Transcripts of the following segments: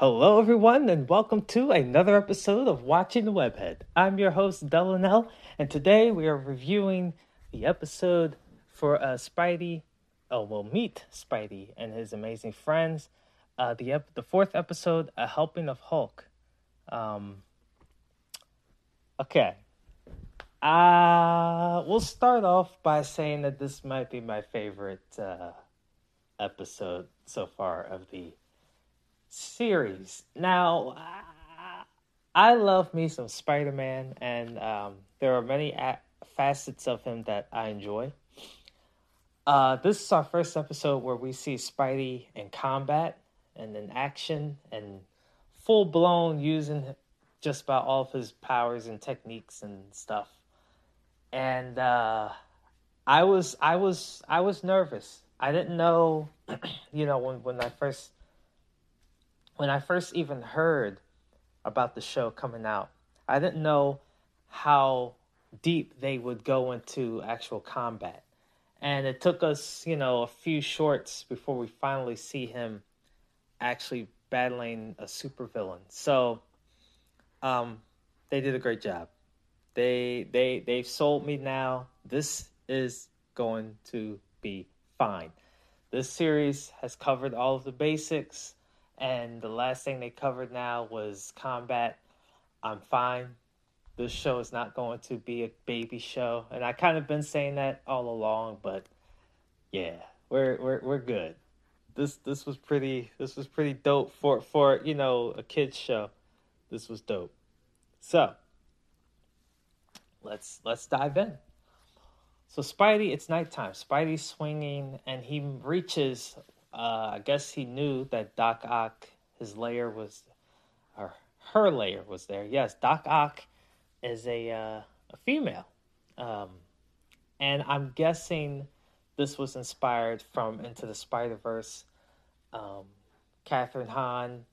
Hello, everyone, and welcome to another episode of Watching the Webhead. I'm your host, Delanel, and today we are reviewing the episode for uh, Spidey. Oh, we'll meet Spidey and his amazing friends. Uh, the ep- the fourth episode, A Helping of Hulk. Um, okay. Uh, we'll start off by saying that this might be my favorite uh, episode so far of the series. Now, I love me some Spider Man, and um, there are many a- facets of him that I enjoy. Uh, this is our first episode where we see Spidey in combat and in action and full blown using just about all of his powers and techniques and stuff. And uh, I was I was I was nervous. I didn't know, you know, when when I first when I first even heard about the show coming out, I didn't know how deep they would go into actual combat. And it took us, you know, a few shorts before we finally see him actually battling a supervillain. So um they did a great job. They they they've sold me now. This is going to be fine. This series has covered all of the basics and the last thing they covered now was combat. I'm fine. This show is not going to be a baby show, and I kind of been saying that all along, but yeah, we're we're we're good. This this was pretty this was pretty dope for for you know a kids show. This was dope. So let's let's dive in. So Spidey, it's nighttime. Spidey's swinging, and he reaches uh, I guess he knew that Doc Ock, his layer was, or her layer was there. Yes, Doc Ock is a uh, a female, um, and I'm guessing this was inspired from Into the Spider Verse. Um, Kathryn Hahn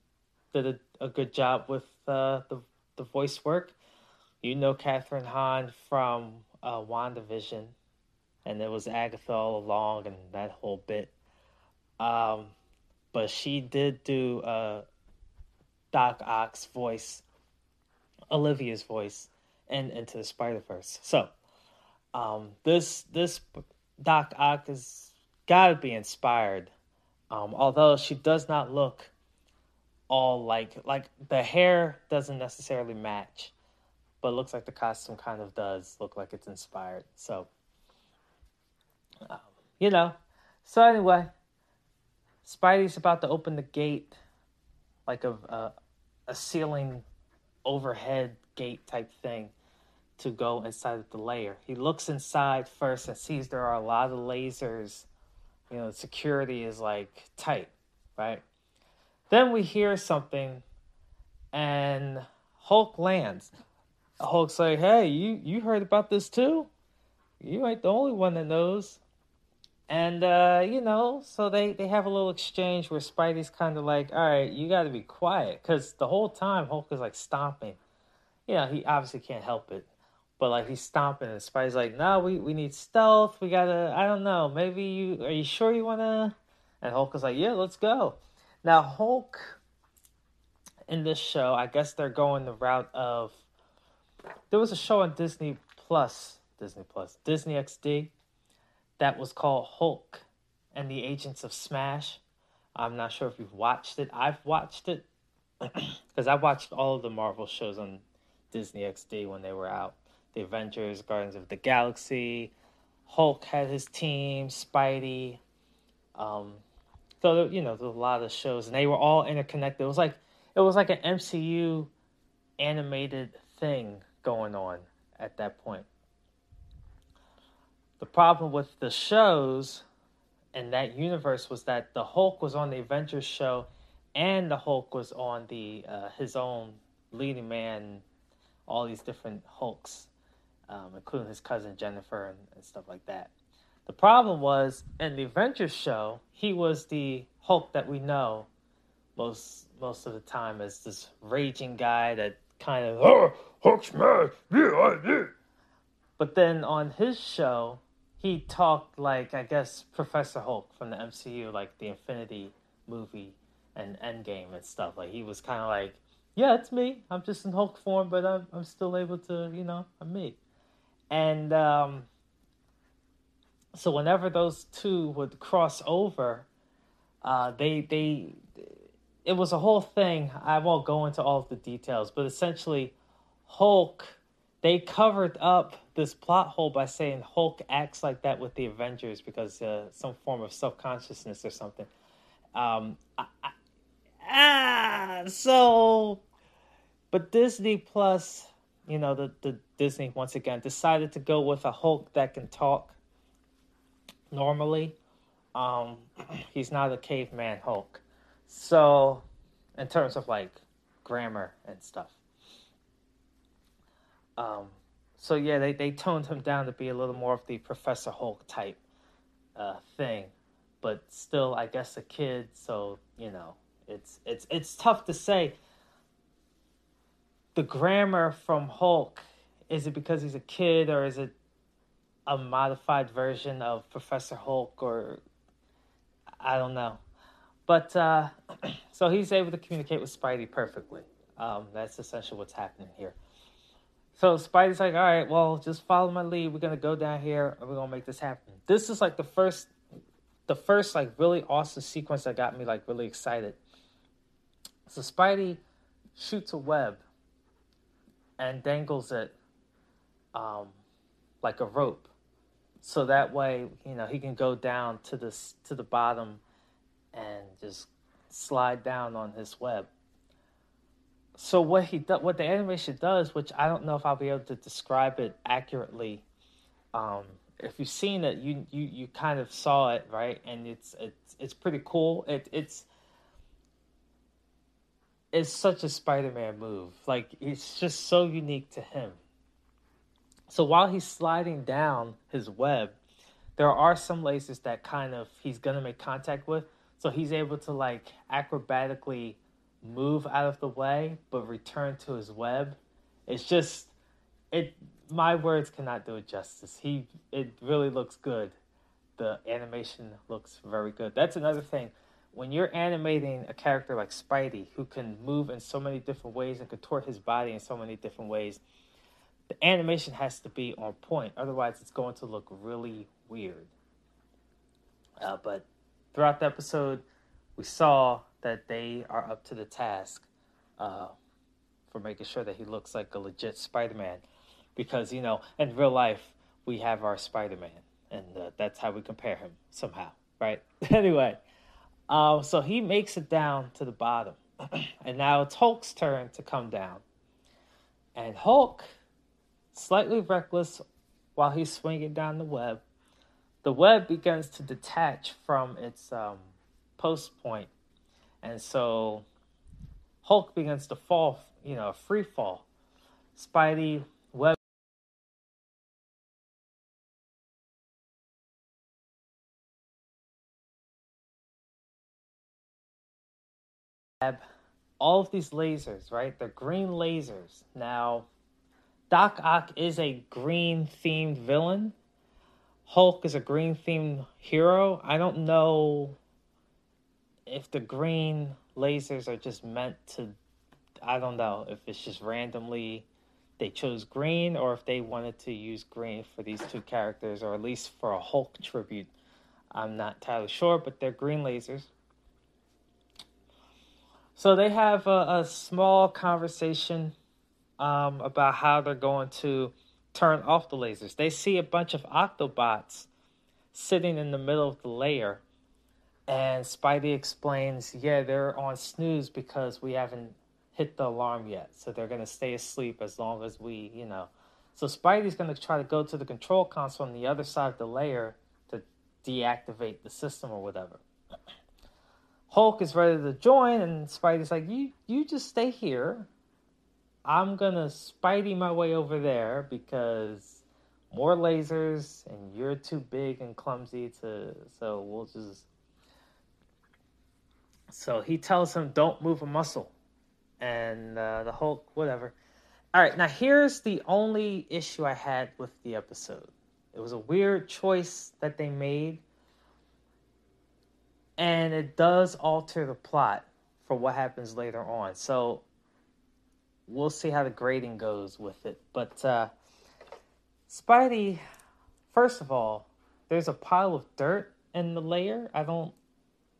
did a, a good job with uh, the the voice work. You know Kathryn Hahn from uh, WandaVision, and it was Agatha all along, and that whole bit. Um, but she did do uh, Doc Ock's voice, Olivia's voice, and into the Spider Verse. So, um, this this Doc Ock has got to be inspired. Um, although she does not look all like like the hair doesn't necessarily match, but looks like the costume kind of does look like it's inspired. So, um, you know. So anyway, Spidey's about to open the gate, like a a, a ceiling overhead gate type thing, to go inside of the layer. He looks inside first and sees there are a lot of lasers. You know, security is like tight, right? Then we hear something, and Hulk lands. Hulk's like, "Hey, you you heard about this too? You ain't the only one that knows." And uh, you know, so they they have a little exchange where Spidey's kind of like, "All right, you got to be quiet," because the whole time Hulk is like stomping. You know, he obviously can't help it, but like he's stomping, and Spidey's like, "No, we we need stealth. We gotta. I don't know. Maybe you are you sure you wanna?" And Hulk is like, "Yeah, let's go." Now Hulk in this show, I guess they're going the route of. There was a show on Disney Plus, Disney Plus, Disney XD that was called Hulk and the Agents of Smash. I'm not sure if you've watched it. I've watched it because I watched all of the Marvel shows on Disney XD when they were out. The Avengers, Guardians of the Galaxy, Hulk had his team, Spidey. Um, so you know, there's a lot of shows, and they were all interconnected. It was like it was like an MCU animated thing going on at that point. The problem with the shows in that universe was that the Hulk was on the Avengers show, and the Hulk was on the uh, his own leading man, all these different Hulks, um, including his cousin Jennifer and, and stuff like that. The problem was in the Avengers show, he was the Hulk that we know most most of the time as this raging guy that kind of oh, Hulk smash, yeah, did. But then on his show, he talked like I guess Professor Hulk from the MCU, like the Infinity movie and Endgame and stuff. Like he was kind of like, yeah, it's me. I'm just in Hulk form, but I'm I'm still able to, you know, I'm me. And um, so whenever those two would cross over, uh, they they it was a whole thing. I won't go into all of the details, but essentially, Hulk they covered up this plot hole by saying Hulk acts like that with the Avengers because uh, some form of self consciousness or something. Um, I, I, ah, so, but Disney Plus, you know, the the Disney once again decided to go with a Hulk that can talk normally. Um, he's not a caveman Hulk. So, in terms of like grammar and stuff. Um, so yeah, they, they toned him down to be a little more of the Professor Hulk type uh, thing, but still, I guess a kid. So you know, it's it's it's tough to say. The grammar from Hulk is it because he's a kid or is it a modified version of Professor Hulk or I don't know. But uh, so he's able to communicate with Spidey perfectly. Um, that's essentially what's happening here. So Spidey's like, all right, well, just follow my lead. We're gonna go down here and we're gonna make this happen. This is like the first, the first like really awesome sequence that got me like really excited. So Spidey shoots a web and dangles it, um, like a rope, so that way you know he can go down to this to the bottom, and just slide down on his web so what he do, what the animation does, which I don't know if I'll be able to describe it accurately. Um, if you've seen it, you you you kind of saw it, right? And it's it's it's pretty cool. It it's it's such a Spider-Man move. Like it's just so unique to him. So while he's sliding down his web, there are some lasers that kind of he's gonna make contact with. So he's able to like acrobatically move out of the way but return to his web. It's just it my words cannot do it justice. He it really looks good. The animation looks very good. That's another thing. When you're animating a character like Spidey who can move in so many different ways and contort his body in so many different ways, the animation has to be on point. Otherwise, it's going to look really weird. Uh, but throughout the episode, we saw that they are up to the task uh, for making sure that he looks like a legit Spider-Man, because you know in real life we have our Spider-Man, and uh, that's how we compare him somehow, right? anyway, uh, so he makes it down to the bottom, and now it's Hulk's turn to come down, and Hulk, slightly reckless, while he's swinging down the web, the web begins to detach from its um, post point and so Hulk begins to fall, you know, free fall. Spidey, Web. All of these lasers, right? They're green lasers. Now, Doc Ock is a green themed villain. Hulk is a green themed hero. I don't know if the green lasers are just meant to I don't know if it's just randomly they chose green or if they wanted to use green for these two characters or at least for a Hulk tribute. I'm not entirely sure, but they're green lasers. So they have a, a small conversation um, about how they're going to turn off the lasers. They see a bunch of Octobots sitting in the middle of the layer and Spidey explains, yeah, they're on snooze because we haven't hit the alarm yet. So they're going to stay asleep as long as we, you know. So Spidey's going to try to go to the control console on the other side of the layer to deactivate the system or whatever. Hulk is ready to join, and Spidey's like, "You, you just stay here. I'm gonna Spidey my way over there because more lasers, and you're too big and clumsy to. So we'll just so he tells him, "Don't move a muscle," and uh, the Hulk, whatever. All right, now here's the only issue I had with the episode. It was a weird choice that they made, and it does alter the plot. for what happens later on. So we'll see how the grading goes with it. But uh, Spidey, first of all, there's a pile of dirt in the layer. I don't.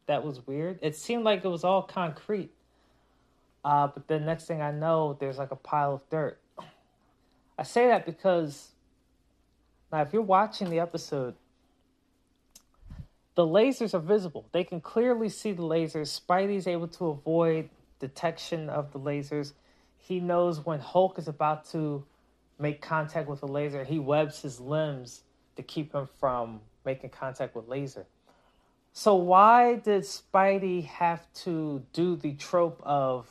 That was weird. It seemed like it was all concrete. Uh, but then next thing I know, there's like a pile of dirt. I say that because now, if you're watching the episode, the lasers are visible. They can clearly see the lasers. Spidey's able to avoid detection of the lasers. He knows when Hulk is about to make contact with a laser, he webs his limbs to keep him from making contact with laser. So why did Spidey have to do the trope of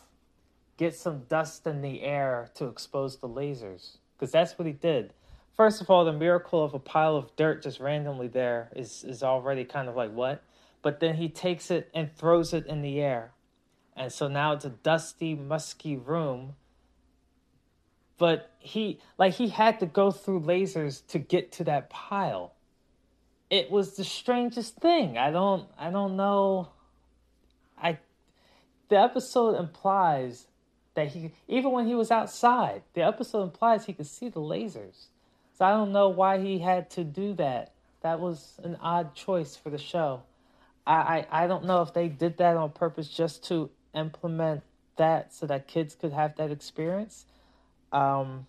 get some dust in the air to expose the lasers? Because that's what he did. First of all, the miracle of a pile of dirt just randomly there is is already kind of like what? But then he takes it and throws it in the air. And so now it's a dusty, musky room but he like he had to go through lasers to get to that pile it was the strangest thing. I don't i don't know. I the episode implies that he even when he was outside the episode implies he could see the lasers. So i don't know why he had to do that. That was an odd choice for the show. I i, I don't know if they did that on purpose just to implement that so that kids could have that experience. Um,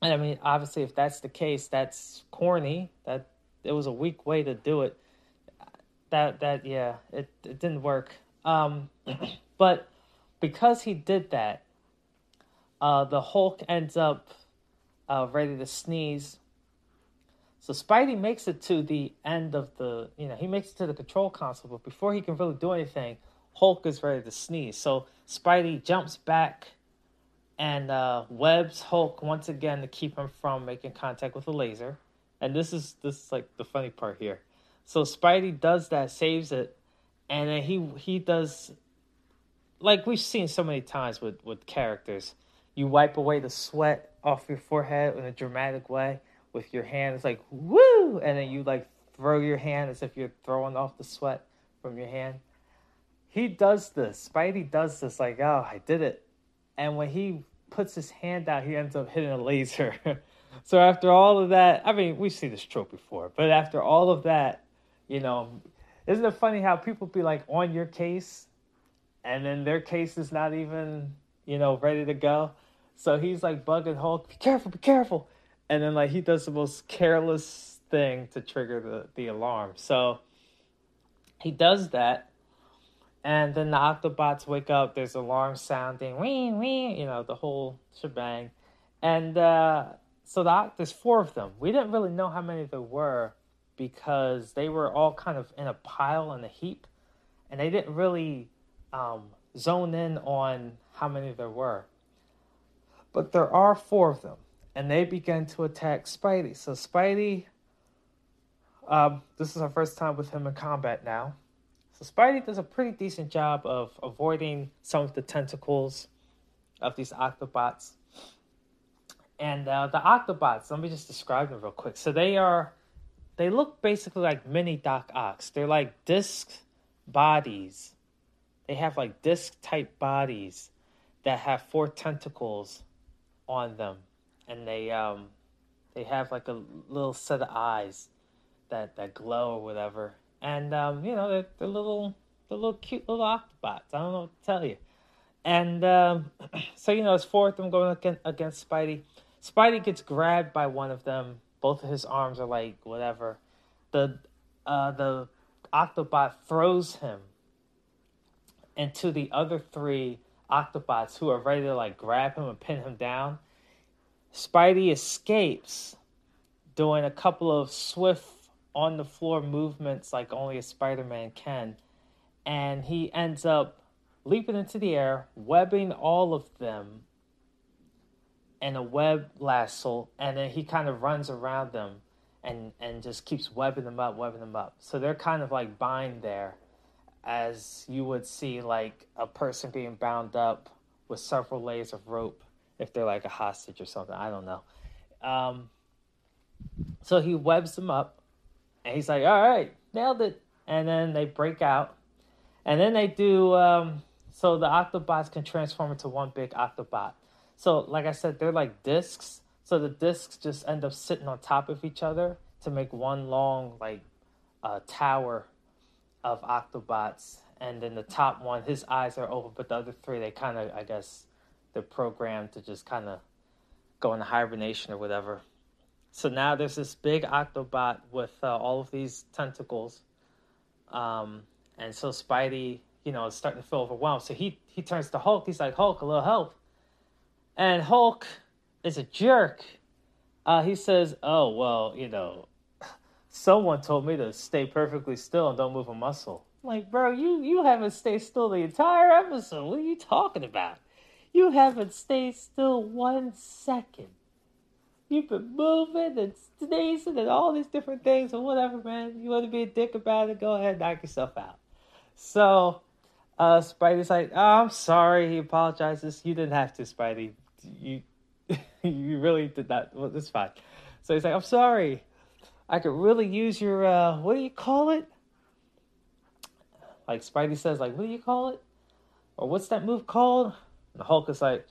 and I mean, obviously, if that's the case, that's corny. That it was a weak way to do it. That that yeah, it it didn't work. Um, but because he did that, uh, the Hulk ends up uh, ready to sneeze. So Spidey makes it to the end of the, you know, he makes it to the control console, but before he can really do anything, Hulk is ready to sneeze. So Spidey jumps back and uh, webs Hulk once again to keep him from making contact with the laser. And this is this is like the funny part here. So Spidey does that, saves it, and then he he does like we've seen so many times with with characters. You wipe away the sweat off your forehead in a dramatic way with your hand. It's like woo, and then you like throw your hand as if you're throwing off the sweat from your hand. He does this. Spidey does this like, oh, I did it and when he puts his hand out, he ends up hitting a laser. so after all of that, I mean, we've seen this trope before, but after all of that, you know, isn't it funny how people be like on your case, and then their case is not even, you know, ready to go. So he's like bugging Hulk, be careful, be careful, and then like he does the most careless thing to trigger the the alarm. So he does that, and then the Octobots wake up. There's alarms sounding, wee wee, you know, the whole shebang. And uh, so the, there's four of them. We didn't really know how many there were because they were all kind of in a pile in a heap, and they didn't really um, zone in on how many there were. But there are four of them, and they begin to attack Spidey. So Spidey, um, this is our first time with him in combat now. So Spidey does a pretty decent job of avoiding some of the tentacles of these Octobots. And uh, the Octobots, let me just describe them real quick. So they are, they look basically like mini Doc Ocks. They're like disc bodies. They have like disc type bodies that have four tentacles on them, and they um, they have like a little set of eyes that that glow or whatever and um, you know they're, they're little, they're little cute little Octobots. I don't know what to tell you. And um, so you know, it's four of them going against, against Spidey. Spidey gets grabbed by one of them. Both of his arms are like whatever. The uh, the Octobot throws him into the other three Octobots who are ready to like grab him and pin him down. Spidey escapes, doing a couple of swift on the floor movements like only a Spider Man can. And he ends up leaping into the air, webbing all of them in a web lasso, and then he kind of runs around them and, and just keeps webbing them up, webbing them up. So they're kind of like bind there, as you would see like a person being bound up with several layers of rope if they're like a hostage or something. I don't know. Um, so he webs them up and he's like, all right, nailed it. And then they break out. And then they do um, So the Octobots can transform into one big Octobot. So, like I said, they're like discs. So the discs just end up sitting on top of each other to make one long like uh, tower of Octobots. And then the top one, his eyes are open, but the other three, they kind of, I guess, they're programmed to just kind of go into hibernation or whatever. So now there's this big Octobot with uh, all of these tentacles. Um, and so Spidey, you know, is starting to feel overwhelmed. So he he turns to Hulk. He's like, Hulk, a little help. And Hulk is a jerk. Uh, he says, "Oh well, you know, someone told me to stay perfectly still and don't move a muscle." I'm like, bro, you you haven't stayed still the entire episode. What are you talking about? You haven't stayed still one second. You've been moving and sneezing and all these different things and whatever, man. You want to be a dick about it? Go ahead, and knock yourself out. So, uh, Spidey's like, oh, I'm sorry. He apologizes. You didn't have to, Spidey. You, you really did that. Well, it's fine. So he's like, I'm sorry. I could really use your, uh, what do you call it? Like Spidey says, like, what do you call it? Or what's that move called? And the Hulk is like,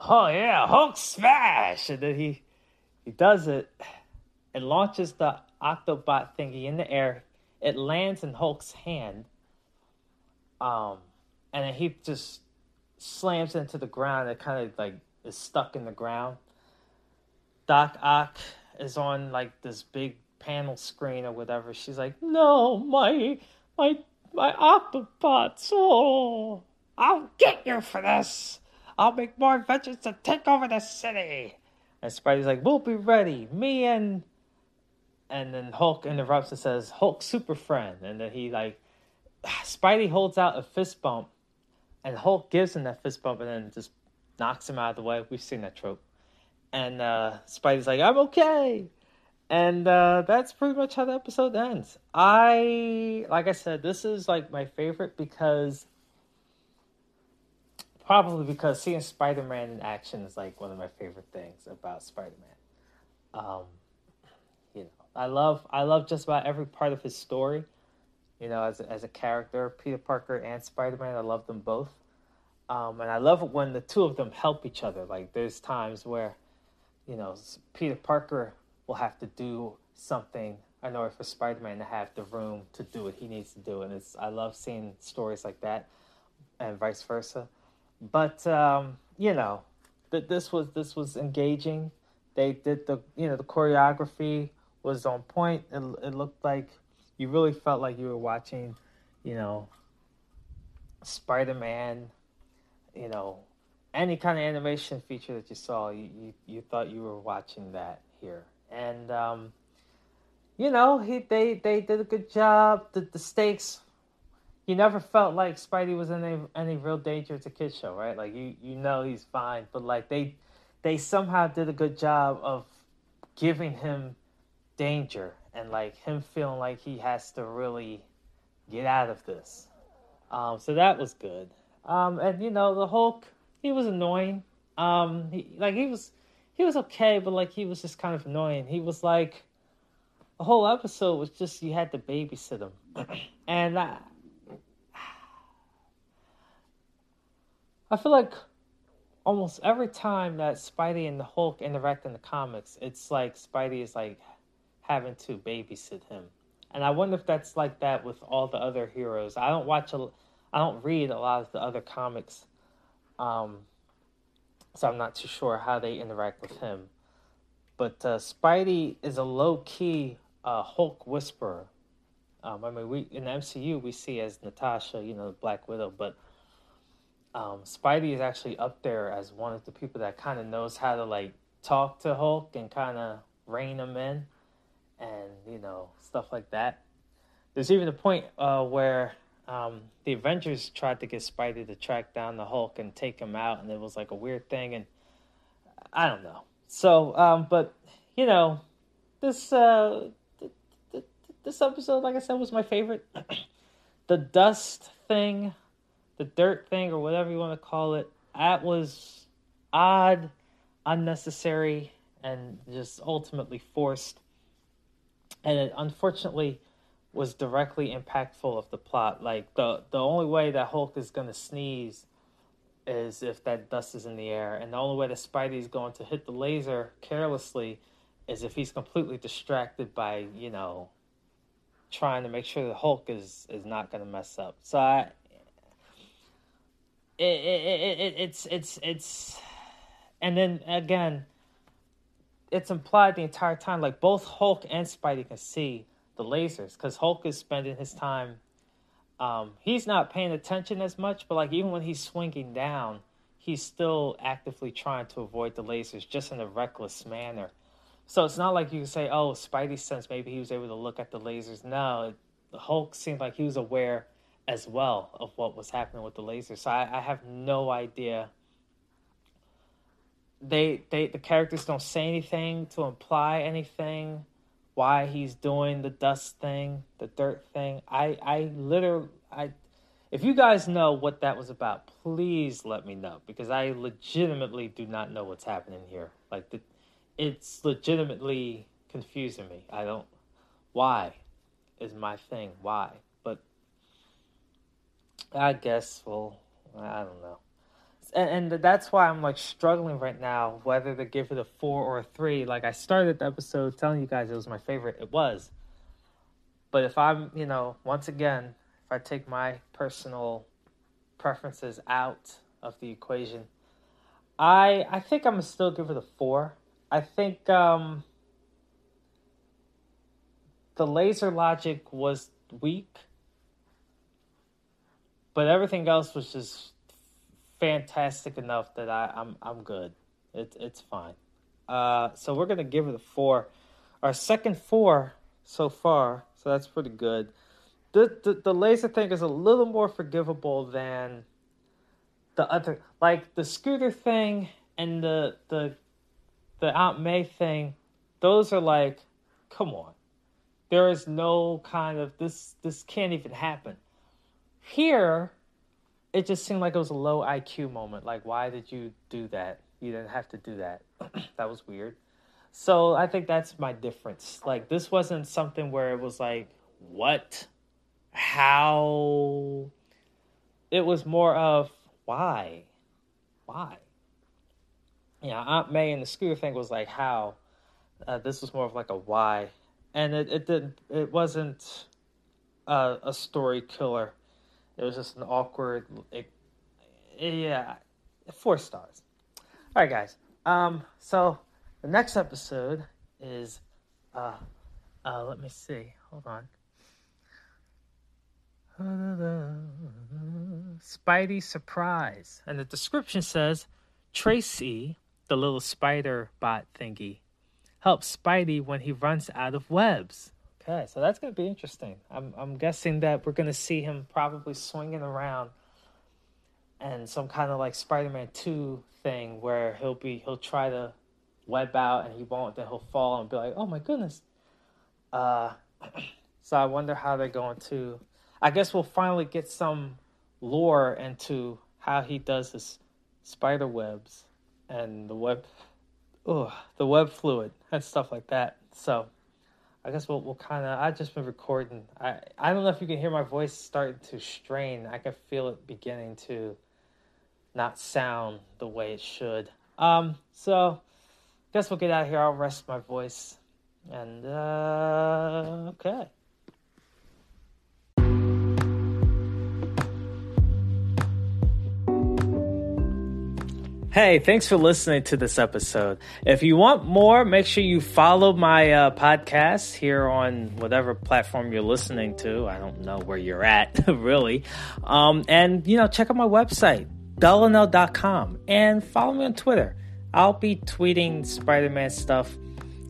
oh yeah, Hulk smash! And then he he does it and launches the Octobot thingy in the air. It lands in Hulk's hand. Um, and then he just slams into the ground. It kind of like is stuck in the ground. Doc Ock is on like this big panel screen or whatever. She's like, "No, my my my Octobots! Oh, I'll get you for this! I'll make more adventures to take over the city!" And Spidey's like, "We'll be ready. Me and." And then Hulk interrupts and says, "Hulk, super friend." And then he like, Spidey holds out a fist bump, and Hulk gives him that fist bump, and then just knocks him out of the way. We've seen that trope. And uh, Spidey's like, "I'm okay." And uh, that's pretty much how the episode ends. I, like I said, this is like my favorite because probably because seeing Spider Man in action is like one of my favorite things about Spider Man. Um, you know, I love I love just about every part of his story. You know, as as a character, Peter Parker and Spider Man, I love them both. Um, and I love it when the two of them help each other. Like there's times where, you know, Peter Parker will have to do something in order for Spider Man to have the room to do what he needs to do. And it's I love seeing stories like that, and vice versa. But um, you know, that this was this was engaging. They did the you know the choreography was on point. It it looked like you really felt like you were watching, you know, Spider Man, you know, any kind of animation feature that you saw, you, you, you thought you were watching that here. And um, you know, he they they did a good job. The the stakes you never felt like Spidey was in any, any real danger to Kid Show, right? Like you you know he's fine, but like they they somehow did a good job of giving him danger and like him feeling like he has to really get out of this. Um, so that was good. Um, and you know the Hulk, he was annoying. Um, he, like he was he was okay, but like he was just kind of annoying. He was like the whole episode was just you had to babysit him, and I, I feel like almost every time that Spidey and the Hulk interact in the comics, it's like Spidey is like having to babysit him. And I wonder if that's like that with all the other heroes. I don't watch a, I don't read a lot of the other comics, um, so I'm not too sure how they interact with him. But uh, Spidey is a low key uh, Hulk whisperer. Um, I mean, we in the MCU we see as Natasha, you know, Black Widow, but um, Spidey is actually up there as one of the people that kind of knows how to like talk to Hulk and kind of rein him in, and you know stuff like that. There's even a point uh, where um, the Avengers tried to get Spidey to track down the Hulk and take him out, and it was like a weird thing, and I don't know. So, um, but you know, this uh, th- th- this episode, like I said, was my favorite. the dust thing the dirt thing or whatever you want to call it, that was odd, unnecessary, and just ultimately forced. And it unfortunately was directly impactful of the plot. Like the the only way that Hulk is gonna sneeze is if that dust is in the air, and the only way that Spidey's going to hit the laser carelessly is if he's completely distracted by you know trying to make sure the Hulk is is not to mess up. So I, it, it, it, it's it's it's, and then again, it's implied the entire time like both Hulk and Spidey can see the lasers because Hulk is spending his time. Um, he's not paying attention as much, but like even when he's swinging down, he's still actively trying to avoid the lasers, just in a reckless manner. So it's not like you can say, "Oh, Spidey sense maybe he was able to look at the lasers." No, the Hulk seemed like he was aware as well of what was happening with the lasers. So I, I have no idea. They they the characters don't say anything to imply anything. Why he's doing the dust thing, the dirt thing. I I literally I if you guys know what that was about, please let me know because I legitimately do not know what's happening here. Like the it's legitimately confusing me. I don't. Why is my thing? Why? But I guess, well, I don't know. And, and that's why I'm like struggling right now whether to give it a four or a three. Like I started the episode telling you guys it was my favorite. It was. But if I'm, you know, once again, if I take my personal preferences out of the equation, I I think I'm gonna still give it a four. I think um, the laser logic was weak, but everything else was just fantastic enough that I, I'm I'm good. It's it's fine. Uh, so we're gonna give it a four. Our second four so far, so that's pretty good. The, the the laser thing is a little more forgivable than the other, like the scooter thing and the the the Aunt May thing, those are like, come on. There is no kind of this this can't even happen. Here, it just seemed like it was a low IQ moment. Like, why did you do that? You didn't have to do that. that was weird. So I think that's my difference. Like this wasn't something where it was like, what? How? It was more of why? Why? you know, Aunt May and the scooter thing was like how. Uh, this was more of like a why, and it it didn't it wasn't a, a story killer. It was just an awkward. It, yeah, four stars. All right, guys. Um, so the next episode is, uh, uh, let me see. Hold on. Spidey surprise, and the description says Tracy the little spider bot thingy helps Spidey when he runs out of webs. Okay, so that's going to be interesting. I'm I'm guessing that we're going to see him probably swinging around and some kind of like Spider-Man 2 thing where he'll be he'll try to web out and he won't then he'll fall and be like, "Oh my goodness." Uh so I wonder how they're going to I guess we'll finally get some lore into how he does his spider webs and the web, oh, the web fluid and stuff like that. So, I guess we'll we'll kind of. I've just been recording. I I don't know if you can hear my voice starting to strain. I can feel it beginning to not sound the way it should. Um. So, guess we'll get out of here. I'll rest my voice. And uh, okay. Hey, thanks for listening to this episode. If you want more, make sure you follow my uh, podcast here on whatever platform you're listening to. I don't know where you're at, really. Um, and, you know, check out my website, bellanel.com, and follow me on Twitter. I'll be tweeting Spider Man stuff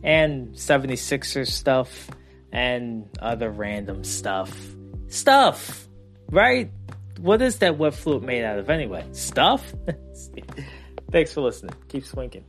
and 76ers stuff and other random stuff. Stuff, right? What is that web fluid made out of anyway? Stuff? Thanks for listening. Keep swinking.